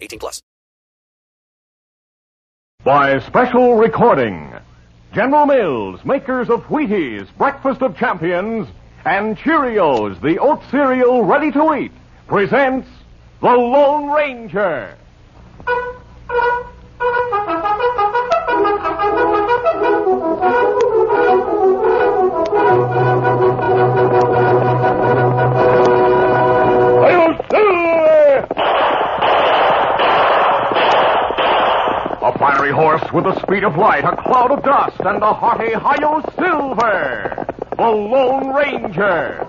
18 plus. By special recording, General Mills, makers of Wheaties, Breakfast of Champions, and Cheerios, the oat cereal ready to eat, presents The Lone Ranger. Fiery horse with the speed of light, a cloud of dust, and a hearty Hi-Yo Silver. The Lone Ranger.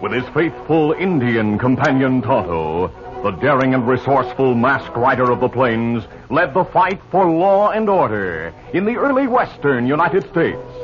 With his faithful Indian companion Tonto, the daring and resourceful masked rider of the plains led the fight for law and order in the early western United States.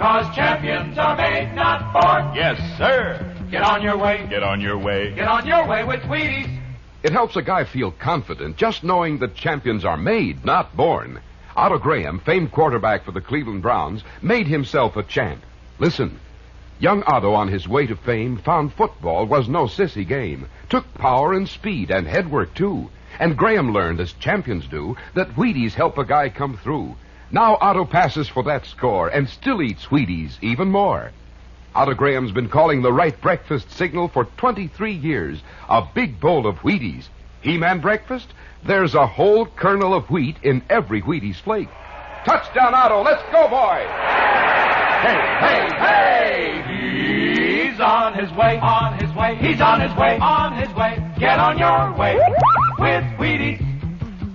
Cause champions are made, not born. Yes, sir. Get on your way. Get on your way. Get on your way with Wheaties. It helps a guy feel confident just knowing that champions are made, not born. Otto Graham, famed quarterback for the Cleveland Browns, made himself a champ. Listen. Young Otto, on his way to fame, found football was no sissy game. Took power and speed and headwork, too. And Graham learned, as champions do, that Wheaties help a guy come through. Now Otto passes for that score and still eats Wheaties even more. Otto Graham's been calling the right breakfast signal for 23 years. A big bowl of Wheaties. He-Man breakfast? There's a whole kernel of wheat in every Wheaties flake. Touchdown, Otto. Let's go, boy. Hey, hey, hey! He's on his way, on his way, he's on his way, on his way. Get on your way with.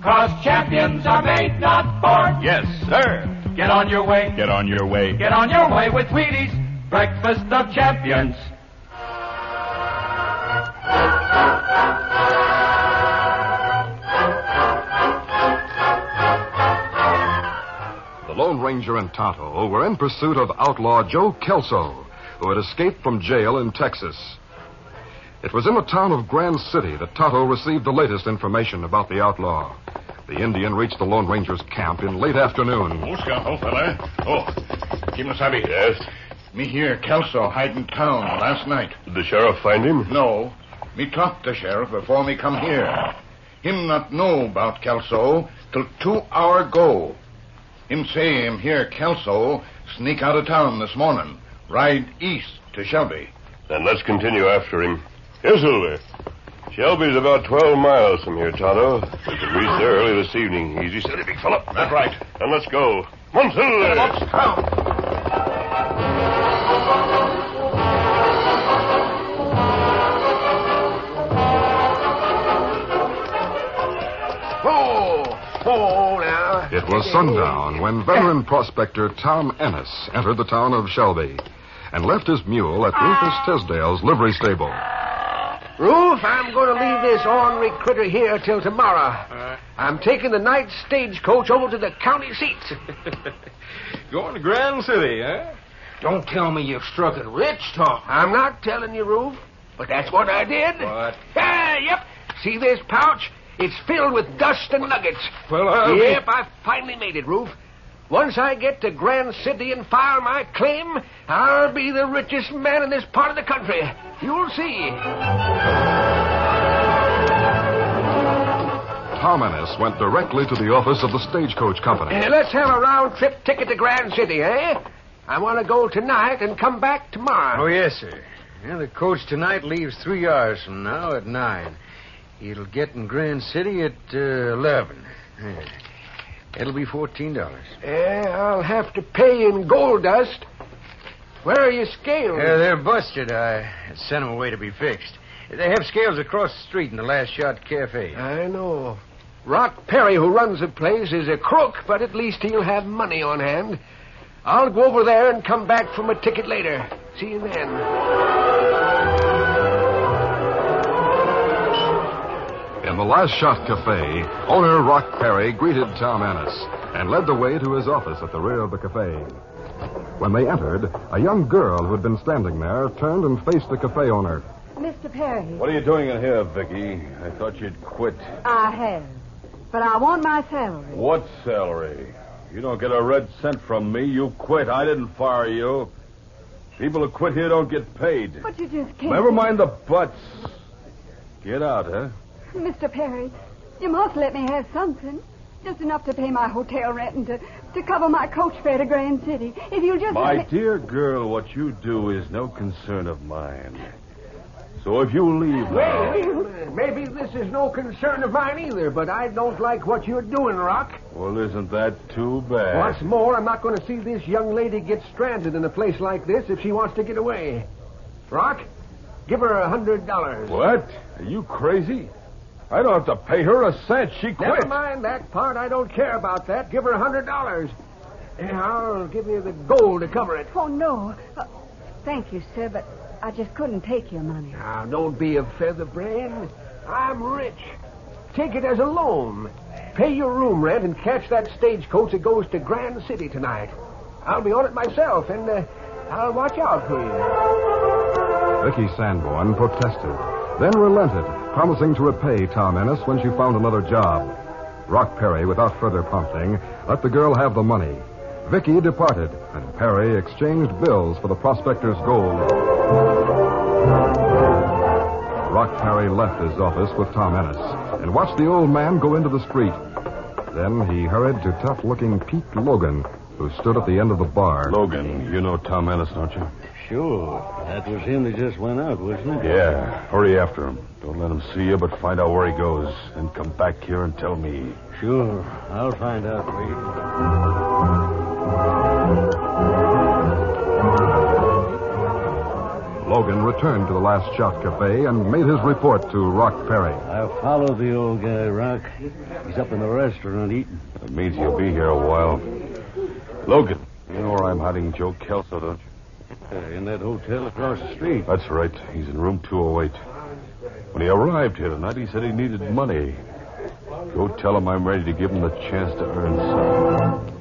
Cause champions are made, not born. Yes, sir. Get on your way, Get on your way. get on your way with Wheaties. Breakfast of champions. The Lone Ranger and Tonto were in pursuit of outlaw Joe Kelso, who had escaped from jail in Texas. It was in the town of Grand City that Tonto received the latest information about the outlaw. The Indian reached the Lone Ranger's camp in late afternoon. Oh, Scout, old fella. Oh, Kimasabi. Yes? Me hear Kelso hide in town last night. Did the sheriff find him? No. Me talk to sheriff before me come here. Him not know about Kelso till two hour go. Him say him hear Kelso sneak out of town this morning, ride east to Shelby. Then let's continue after him. Here, Silver. Shelby's about 12 miles from here, Tonto. We could reach there early this evening. Easy steady, big fella. That's right. And let's go. Come on, Silver. Come. Oh, oh, now. It was sundown when veteran prospector Tom Ennis entered the town of Shelby and left his mule at Rufus Tisdale's livery stable. Roof, I'm going to leave this ornery critter here till tomorrow. I'm taking the night stagecoach over to the county seat. Going to Grand City, eh? Don't tell me you've struck it rich, Tom. I'm not telling you, Roof, but that's what I did. What? Ah, yep. See this pouch? It's filled with dust and nuggets. Well, I'll be- Yep, I finally made it, Roof. Once I get to Grand City and file my claim, I'll be the richest man in this part of the country. You'll see. Tom Ennis went directly to the office of the stagecoach company. Uh, let's have a round trip ticket to Grand City, eh? I want to go tonight and come back tomorrow. Oh, yes, sir. Yeah, the coach tonight leaves three hours from now at 9. It'll get in Grand City at uh, 11. Yeah. It'll be $14. Yeah, I'll have to pay in gold dust. Where are your scales? Yeah, they're busted. I sent them away to be fixed. They have scales across the street in the Last Shot Cafe. I know. Rock Perry, who runs the place, is a crook, but at least he'll have money on hand. I'll go over there and come back for my ticket later. See you then. In the Last Shot Cafe, owner Rock Perry greeted Tom Ennis and led the way to his office at the rear of the cafe. When they entered, a young girl who had been standing there turned and faced the cafe owner. Mr. Perry, What are you doing in here, Vicky? I thought you'd quit. I have. But I want my salary. What salary? You don't get a red cent from me. You quit. I didn't fire you. People who quit here don't get paid. But you just can't. Never mind the buts. Get out, huh? Mr. Perry, you must let me have something. Just enough to pay my hotel rent and to, to cover my coach fare to Grand City. If you'll just My let me... dear girl, what you do is no concern of mine. So if you leave now. Wait, wait a minute. Maybe this is no concern of mine either, but I don't like what you're doing, Rock. Well, isn't that too bad? What's more, I'm not going to see this young lady get stranded in a place like this if she wants to get away. Rock, give her a hundred dollars. What? Are you crazy? I don't have to pay her a cent. She quit. Never mind that part. I don't care about that. Give her a hundred dollars. I'll give you the gold to cover it. Oh, no. Uh, thank you, sir, but I just couldn't take your money. Now, don't be a featherbrain. I'm rich. Take it as a loan. Pay your room rent and catch that stagecoach that goes to Grand City tonight. I'll be on it myself, and uh, I'll watch out for you. Vicky Sanborn protested, then relented, promising to repay Tom Ennis when she found another job. Rock Perry, without further prompting, let the girl have the money. Vicky departed, and Perry exchanged bills for the prospector's gold. Rock Perry left his office with Tom Ennis and watched the old man go into the street. Then he hurried to tough-looking Pete Logan, who stood at the end of the bar. Logan, you know Tom Ennis, don't you? Sure. That was him that just went out, wasn't it? Yeah. Hurry after him. Don't let him see you, but find out where he goes. And come back here and tell me. Sure. I'll find out for you. Logan returned to the Last Shot Cafe and made his report to Rock Perry. I followed the old guy, Rock. He's up in the restaurant eating. That means he'll be here a while. Logan, you know where I'm hiding Joe Kelso, don't you? Uh, in that hotel across the street. That's right. He's in room 208. When he arrived here tonight, he said he needed money. Go tell him I'm ready to give him the chance to earn some.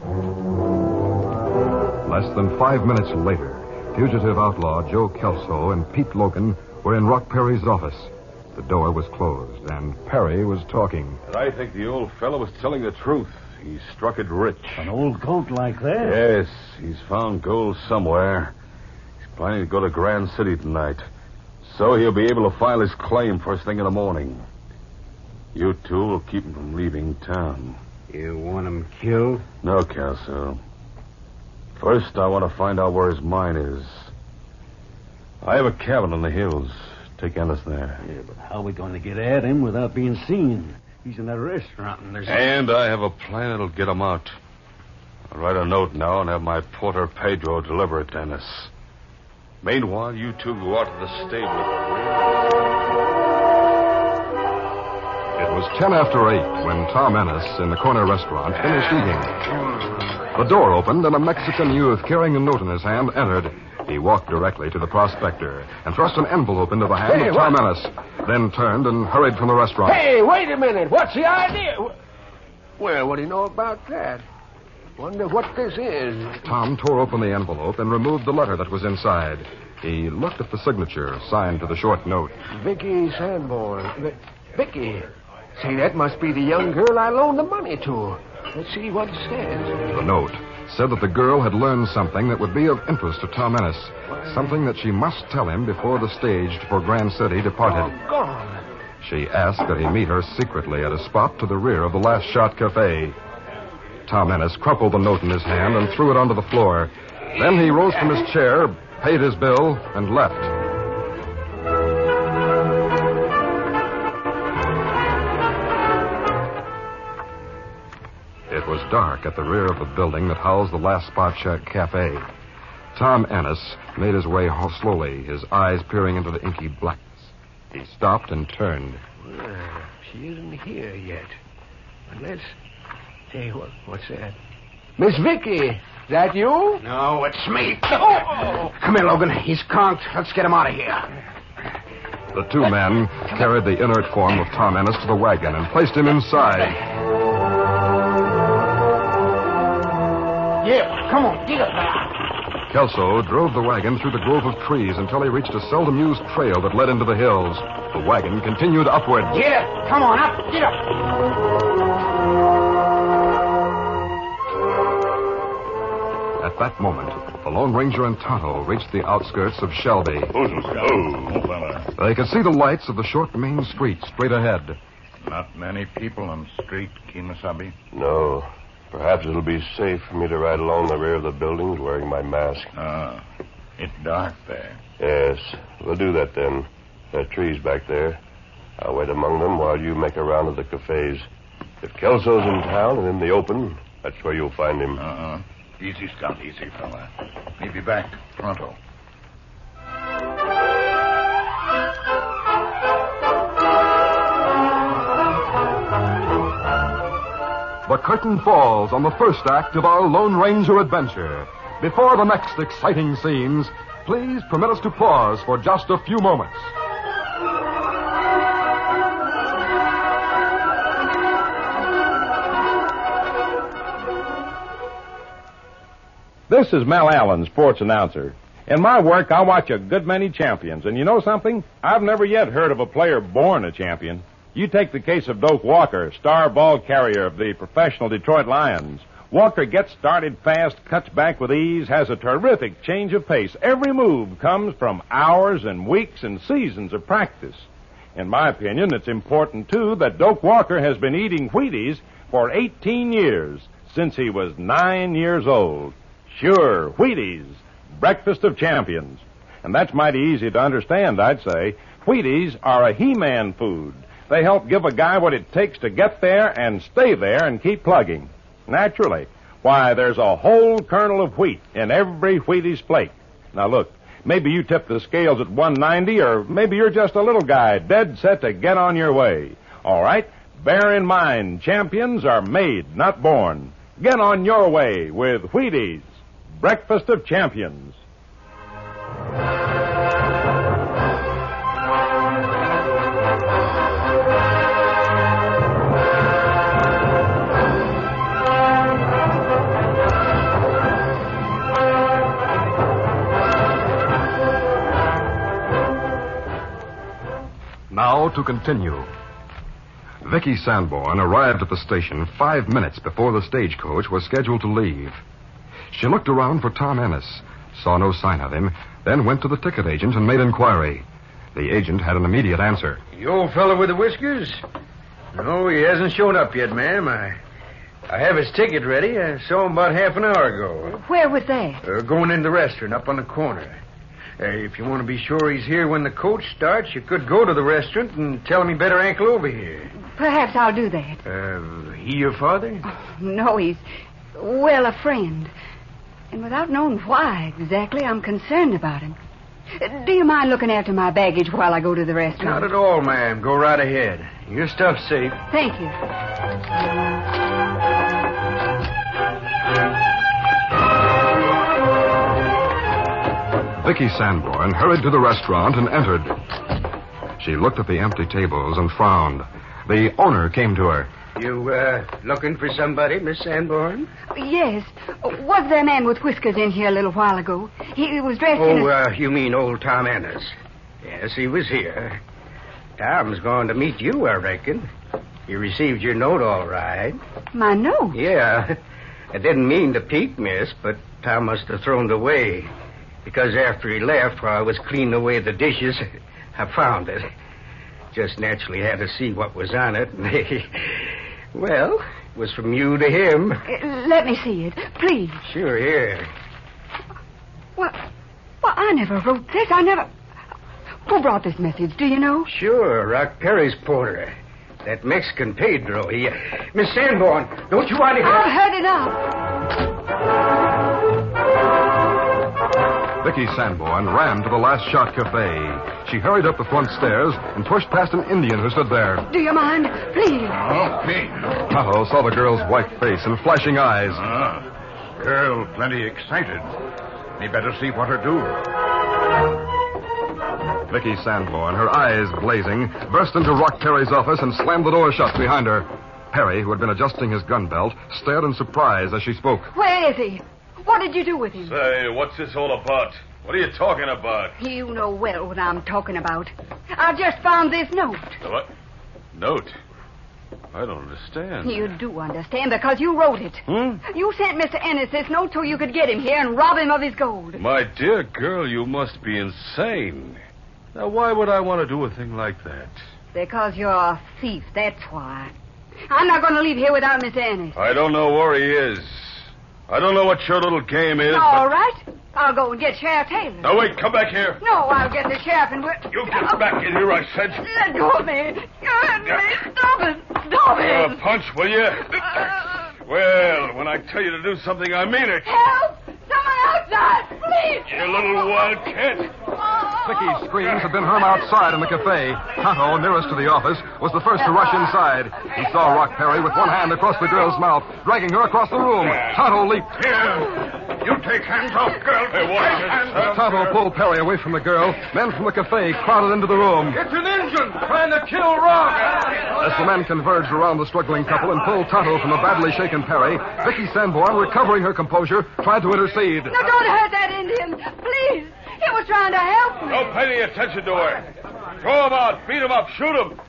Less than five minutes later, fugitive outlaw Joe Kelso and Pete Logan were in Rock Perry's office. The door was closed, and Perry was talking. And I think the old fellow was telling the truth. He struck it rich. An old coat like that? Yes, he's found gold somewhere. He's planning to go to Grand City tonight. So he'll be able to file his claim first thing in the morning. You two will keep him from leaving town. You want him killed? No, Kelso. First, I want to find out where his mine is. I have a cabin in the hills, Take Ennis there. Yeah, but how are we going to get at him without being seen? He's in that restaurant, and there's. And I have a plan that'll get him out. I'll write a note now and have my porter Pedro deliver it to Ennis. Meanwhile, you two go out to the stable. It was ten after eight when Tom Ennis, in the corner restaurant, finished eating. The door opened and a Mexican youth carrying a note in his hand entered. He walked directly to the prospector and thrust an envelope into the hand Hey, of Tom what- Ennis, then turned and hurried from the restaurant. Hey, wait a minute. What's the idea? Well, what do you know about that? Wonder what this is. Tom tore open the envelope and removed the letter that was inside. He looked at the signature signed to the short note. Vicky Sanborn. Vi- Vicky. Say, that must be the young girl I loaned the money to. Let's see what it says. The note said that the girl had learned something that would be of interest to Tom Ennis. Something that she must tell him before the stage for Grand City departed. Oh, Gone. She asked that he meet her secretly at a spot to the rear of the Last Shot Cafe. Tom Ennis crumpled the note in his hand and threw it onto the floor. Then he rose from his chair, paid his bill, and left. It was dark at the rear of the building that housed the Last Spot Shot Cafe. Tom Ennis made his way slowly, his eyes peering into the inky blackness. He stopped and turned. Well, she isn't here yet. Unless. Hey, what, what's that? Miss Vicky, that you? No, it's me. Oh, Come here, Logan. He's conked. Let's get him out of here. The two men carried the inert form of Tom Ennis to the wagon and placed him inside. Yeah, come on, get up there. Kelso drove the wagon through the grove of trees until he reached a seldom used trail that led into the hills. The wagon continued upward. Get up. Come on, up. Get up. At that moment, the Lone Ranger and Tonto reached the outskirts of Shelby. Oh, fella! They could see the lights of the short main street straight ahead. Not many people on the street, Kimasabi. No. Perhaps it'll be safe for me to ride along the rear of the buildings wearing my mask. Ah, it's dark there. Yes, we'll do that then. There are trees back there. I'll wait among them while you make a round of the cafes. If Kelso's in town and in the open, that's where you'll find him. Uh-uh. Easy, Scout, easy, fella. He'll be back pronto. The curtain falls on the first act of our Lone Ranger adventure. Before the next exciting scenes, please permit us to pause for just a few moments. This is Mel Allen, sports announcer. In my work, I watch a good many champions, and you know something? I've never yet heard of a player born a champion. You take the case of Doak Walker, star ball carrier of the professional Detroit Lions. Walker gets started fast, cuts back with ease, has a terrific change of pace. Every move comes from hours and weeks and seasons of practice. In my opinion, it's important, too, that Doak Walker has been eating Wheaties for 18 years, since he was nine years old. Sure, Wheaties, breakfast of champions. And that's mighty easy to understand, I'd say. Wheaties are a He-Man food. They help give a guy what it takes to get there and stay there and keep plugging. Naturally. Why, there's a whole kernel of wheat in every Wheaties flake. Now look, maybe you tip the scales at 190, or maybe you're just a little guy dead set to get on your way. All right, bear in mind, champions are made, not born. Get on your way with Wheaties, breakfast of champions. Now to continue. Vicky Sanborn arrived at the station five minutes before the stagecoach was scheduled to leave. She looked around for Tom Ennis, saw no sign of him, then went to the ticket agent and made inquiry. The agent had an immediate answer. You old fellow with the whiskers? No, he hasn't shown up yet, ma'am. I, I have his ticket ready. I saw him about half an hour ago. Where was that? Uh, going in the restaurant up on the corner. Uh, if you want to be sure he's here when the coach starts, you could go to the restaurant and tell him he better ankle over here. Perhaps I'll do that. Uh, he your father? No, he's, well, a friend. And without knowing why exactly, I'm concerned about him. Do you mind looking after my baggage while I go to the restaurant? Not at all, ma'am. Go right ahead. Your stuff's safe. Thank you. Vicky Sanborn hurried to the restaurant and entered. She looked at the empty tables and frowned. The owner came to her. You, uh, looking for somebody, Miss Sanborn? Yes. Was there a man with whiskers in here a little while ago? He was dressed in Oh, a... uh, you mean old Tom Ennis? Yes, he was here. Tom's going to meet you, I reckon. You received your note all right. My note? Yeah. I didn't mean to peek, miss, but Tom must have thrown it away. Because after he left, while I was cleaning away the dishes, I found it. Just naturally had to see what was on it. and well, it was from you to him. Uh, Let me see it, please. Sure, here. Well, well, I never wrote this. I never... Who brought this message? Do you know? Sure, Rock Perry's porter. That Mexican Pedro. He, uh, Miss Sanborn, don't you want to... I've heard enough. Vicky Sanborn ran to the Last Shot Cafe. She hurried up the front stairs and pushed past an Indian who stood there. Do you mind? Please. Okay. Tonto saw the girl's white face and flashing eyes. Ah, girl plenty excited. Me better see what her do. Vicky Sanborn, her eyes blazing, burst into Rock Perry's office and slammed the door shut behind her. Perry, who had been adjusting his gun belt, stared in surprise as she spoke. Where is he? What did you do with him? Say, what's this all about? What are you talking about? You know well what I'm talking about. I just found this note. What? Note? I don't understand. You do understand because you wrote it. Hmm? You sent Mr. Ennis this note so you could get him here and rob him of his gold. My dear girl, you must be insane. Now, why would I want to do a thing like that? Because you're a thief, that's why. I'm not going to leave here without Mr. Ennis. I don't know where he is. I don't know what your little game is. All but... right. I'll go and get Sheriff Taylor. Now, wait, come back here. No, I'll get the sheriff and we'll... You get back in here, I said. Let go of me. Let me. Stop it. Stop it. Uh, punch, will you? Well, when I tell you to do something, I mean it. Help! Someone outside! Please! You little wildcat. Vicky's screams had been heard outside in the cafe. Tonto, nearest to the office, was the first to rush inside. He saw Rock Perry with one hand across the girl's mouth, dragging her across the room. Tonto leaped. Here. You take hands off, girl. Hey, what? Take hands off. Tonto pulled Perry away from the girl. Men from the cafe crowded into the room. It's an engine trying to kill Rock. As the men converged around the struggling couple and pulled Tonto from the badly shaken Perry, Vicky Sanborn, recovering her composure, tried to intercede. No, don't hurt that Indian. Please. He was trying to help me. Don't pay any attention to her. Throw him out, beat him up, shoot him.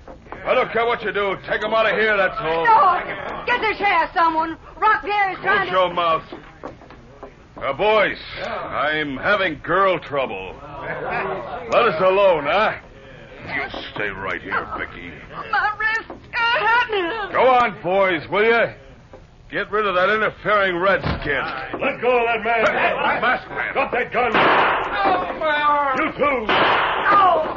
I don't care what you do. Take him out of here, that's all. No. Get the sheriff, someone. Rock Perry's trying Close to... your mouth. Uh, boys, I'm having girl trouble. Let us alone, huh? You stay right here, Vicky. My wrist. Go on, boys, will you? Get rid of that interfering redskin. Let go of that man. That masked man. Drop that gun. Oh, my arm. You too. Oh.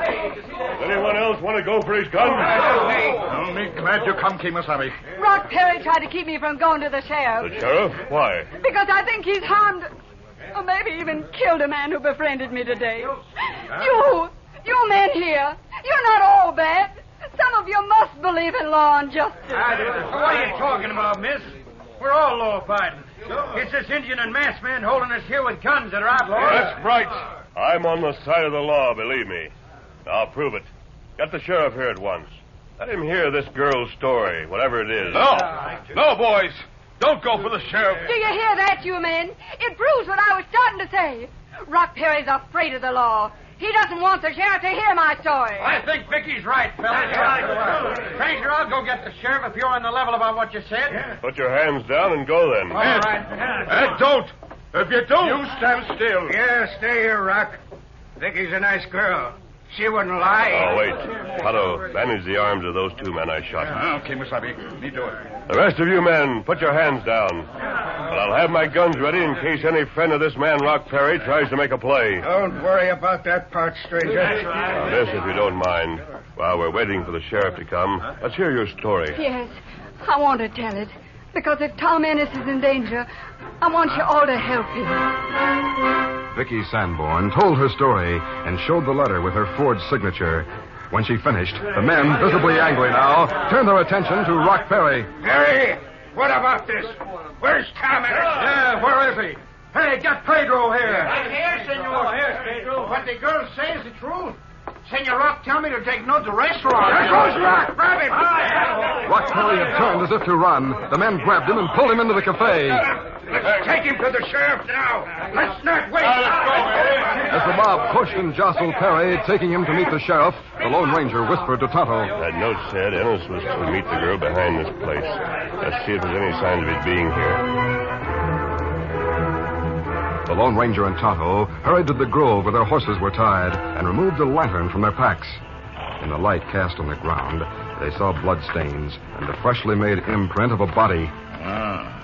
Anyone else want to go for his gun? Oh, me glad you come, Kimasabi. Rock Perry tried to keep me from going to the sheriff. The sheriff? Why? Because I think he's harmed, or maybe even killed a man who befriended me today. You, you men here, you're not all bad. Some of you must believe in law and justice. What are you talking about, miss? We're all law abiding. It's this Indian and masked man holding us here with guns that are outlaws. That's right. I'm on the side of the law, believe me. I'll prove it. Get the sheriff here at once. Let him hear this girl's story, whatever it is. No. No, boys. Don't go for the sheriff. Do you hear that, you men? It proves what I was starting to say. Rock Perry's afraid of the law. He doesn't want the sheriff to hear my story. I think Vicky's right, fellas. Stranger, I'll go get the sheriff if you're on the level about what you said. Put your hands down and go then. All right. Ed, don't. If you don't. You stand still. Yeah, stay here, Rock. Vicky's a nice girl. She wouldn't lie. Oh, wait. Tonto, bandage the arms of those two men I shot. Uh, okay, Musabi. Me do it. The rest of you men, put your hands down. But I'll have my guns ready in case any friend of this man, Rock Perry, tries to make a play. Don't worry about that part, stranger. Now, this, if you don't mind, while we're waiting for the sheriff to come, let's hear your story. Yes, I want to tell it. Because if Tom Ennis is in danger, I want you all to help him. Vicky Sanborn told her story and showed the letter with her forged signature. When she finished, the men, visibly angry now, turned their attention to Rock Perry. Perry, what about this? Where's Tom Ennis? Yeah, where is he? Hey, get Pedro here. I'm here, senor. Here, Pedro. What the girl says is the truth. Senor Rock tell me to take note to restaurant. There goes Rock. Grab him. Rock Perry had turned as if to run. The men grabbed him and pulled him into the cafe. Let's take him to the sheriff now. Let's not wait. As the mob pushed and jostled Perry, taking him to meet the sheriff, the Lone Ranger whispered to Tonto. That note said Ennis was to meet the girl behind this place. Let's see if there's any signs of it being here. The Lone Ranger and Tonto hurried to the grove where their horses were tied and removed a lantern from their packs. In the light cast on the ground, they saw bloodstains and the freshly made imprint of a body. Ah,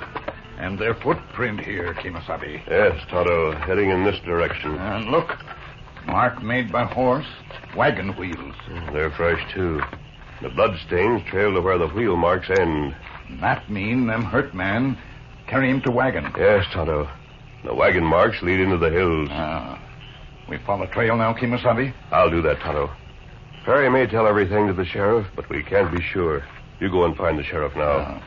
and their footprint here, Kimasabi. Yes, Tonto, heading in this direction. And look, mark made by horse, wagon wheels. They're fresh, too. The bloodstains trail to where the wheel marks end. That mean them hurt man carry him to wagon. Yes, Tonto. The wagon marks lead into the hills. Ah. We follow trail now, Kimasabi? I'll do that, Tonto. Perry may tell everything to the sheriff, but we can't be sure. You go and find the sheriff now.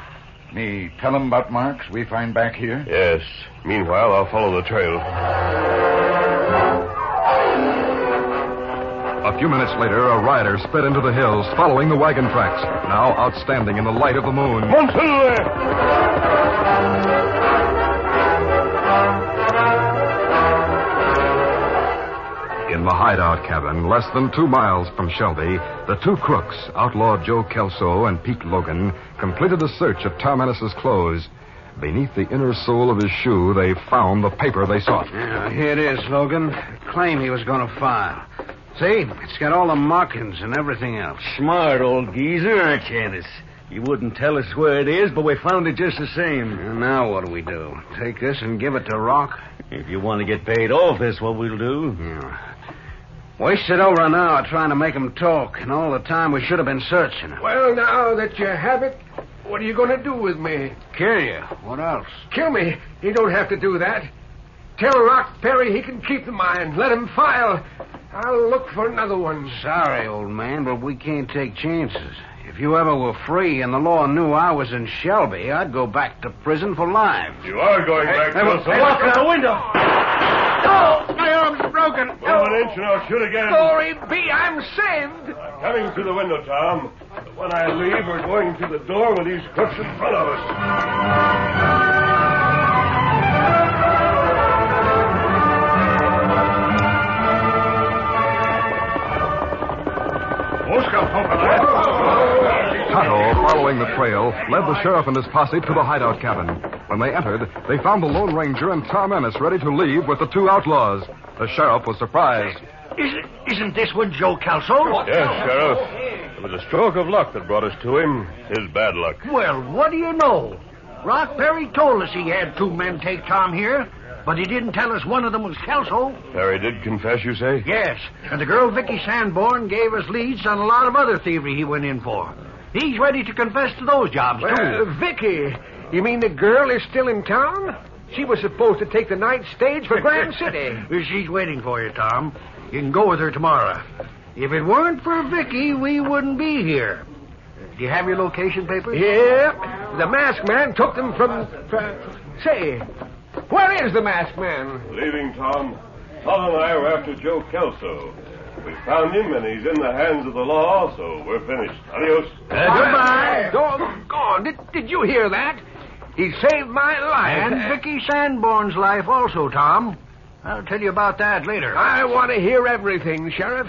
Me tell him about marks we find back here? Yes. Meanwhile, I'll follow the trail. A few minutes later, a rider sped into the hills, following the wagon tracks, now outstanding in the light of the moon. In the hideout cabin, less than two miles from Shelby, the two crooks, outlaw Joe Kelso and Pete Logan, completed a search of Tom Ennis's clothes. Beneath the inner sole of his shoe, they found the paper they sought. Yeah, here it is, Logan. Claim he was going to file. See, it's got all the markings and everything else. Smart old geezer, aren't you, Ennis? You wouldn't tell us where it is, but we found it just the same. And now what do we do? Take this and give it to Rock? If you want to get paid off, that's what we'll do. Yeah. Wasted over an hour trying to make him talk, and all the time we should have been searching him. Well, now that you have it, what are you going to do with me? Kill you. What else? Kill me? You don't have to do that. Tell Rock Perry he can keep the mine. Let him file. I'll look for another one. Sorry, old man, but we can't take chances. If you ever were free and the law knew I was in Shelby, I'd go back to prison for life. You are going back Hey, to look, hey, look out the window. Oh, my arm's broken. Move an inch and I'll shoot again. Glory be, I'm saved. I'm coming through the window, Tom. But when I leave, we're going through the door with these crooks in front of us. Tonto, following the trail, led the sheriff and his posse to the hideout cabin. When they entered, they found the Lone Ranger and Tom Ennis ready to leave with the two outlaws. The sheriff was surprised. Isn't, isn't this one Joe Kelso? Yes, Sheriff. It was a stroke of luck that brought us to him. His bad luck. Well, what do you know? Rock Perry told us he had two men take Tom here, but he didn't tell us one of them was Kelso. Perry did confess, you say? Yes, and the girl Vicky Sanborn gave us leads on a lot of other thievery he went in for. He's ready to confess to those jobs, Well, too. Vicky, you mean the girl is still in town? She was supposed to take the night stage for Grand City. She's waiting for you, Tom. You can go with her tomorrow. If it weren't for Vicky, we wouldn't be here. Do you have your location papers? Yeah, the masked man took them from. from say, where is the masked man? Leaving, Tom. Tom and I were after Joe Kelso. We found him, and he's in the hands of the law, so we're finished. Adios. Uh, goodbye. Doggone. Did, did you hear that? He saved my life. And Vicky Sanborn's life also, Tom. I'll tell you about that later. I want to hear everything, Sheriff.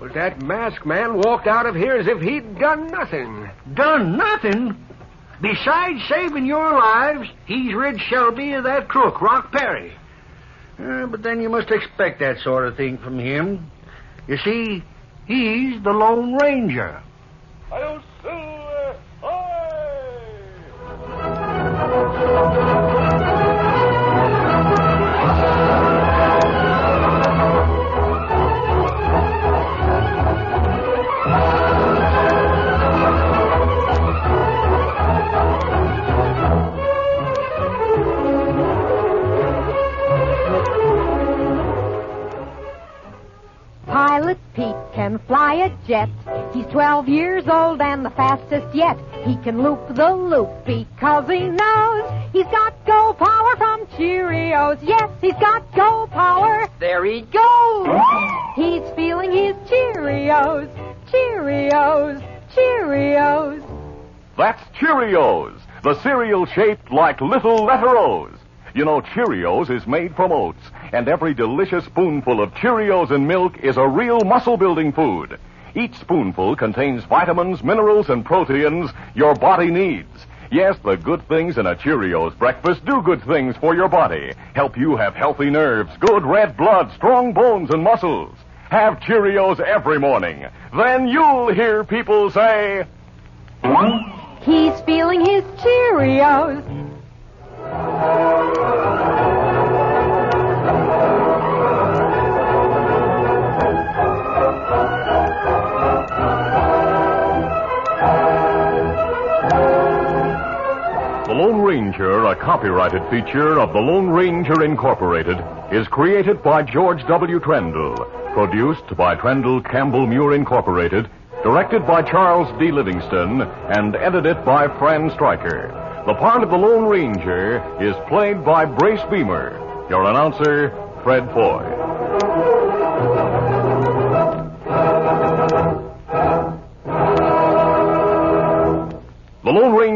But that masked man walked out of here as if he'd done nothing. Done nothing? Besides saving your lives, he's rid Shelby of that crook, Rock Perry. Uh, but then you must expect that sort of thing from him. You see, he's the Lone Ranger. Pilot jet. He's 12 years old and the fastest yet. He can loop the loop because he knows he's got go power from Cheerios. Yes, he's got go power. There he goes. He's feeling his Cheerios. Cheerios. Cheerios. That's Cheerios, the cereal shaped like little letter O's. You know, Cheerios is made from oats, and every delicious spoonful of Cheerios and milk is a real muscle building food. Each spoonful contains vitamins, minerals, and proteins your body needs. Yes, the good things in a Cheerios breakfast do good things for your body. Help you have healthy nerves, good red blood, strong bones, and muscles. Have Cheerios every morning. Then you'll hear people say, He's feeling his Cheerios. Ranger, a copyrighted feature of the Lone Ranger Incorporated, is created by George W. Trendle, produced by Trendle Campbell Muir Incorporated, directed by Charles D. Livingston, and edited by Fran Stryker. The part of the Lone Ranger is played by Brace Beemer. Your announcer, Fred Foy.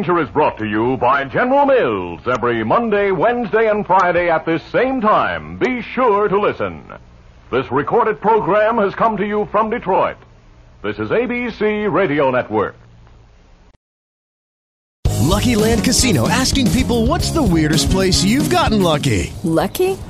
The is brought to you by General Mills every Monday, Wednesday, and Friday at this same time. Be sure to listen. This recorded program has come to you from Detroit. This is ABC Radio Network. Lucky Land Casino asking people what's the weirdest place you've gotten lucky? Lucky?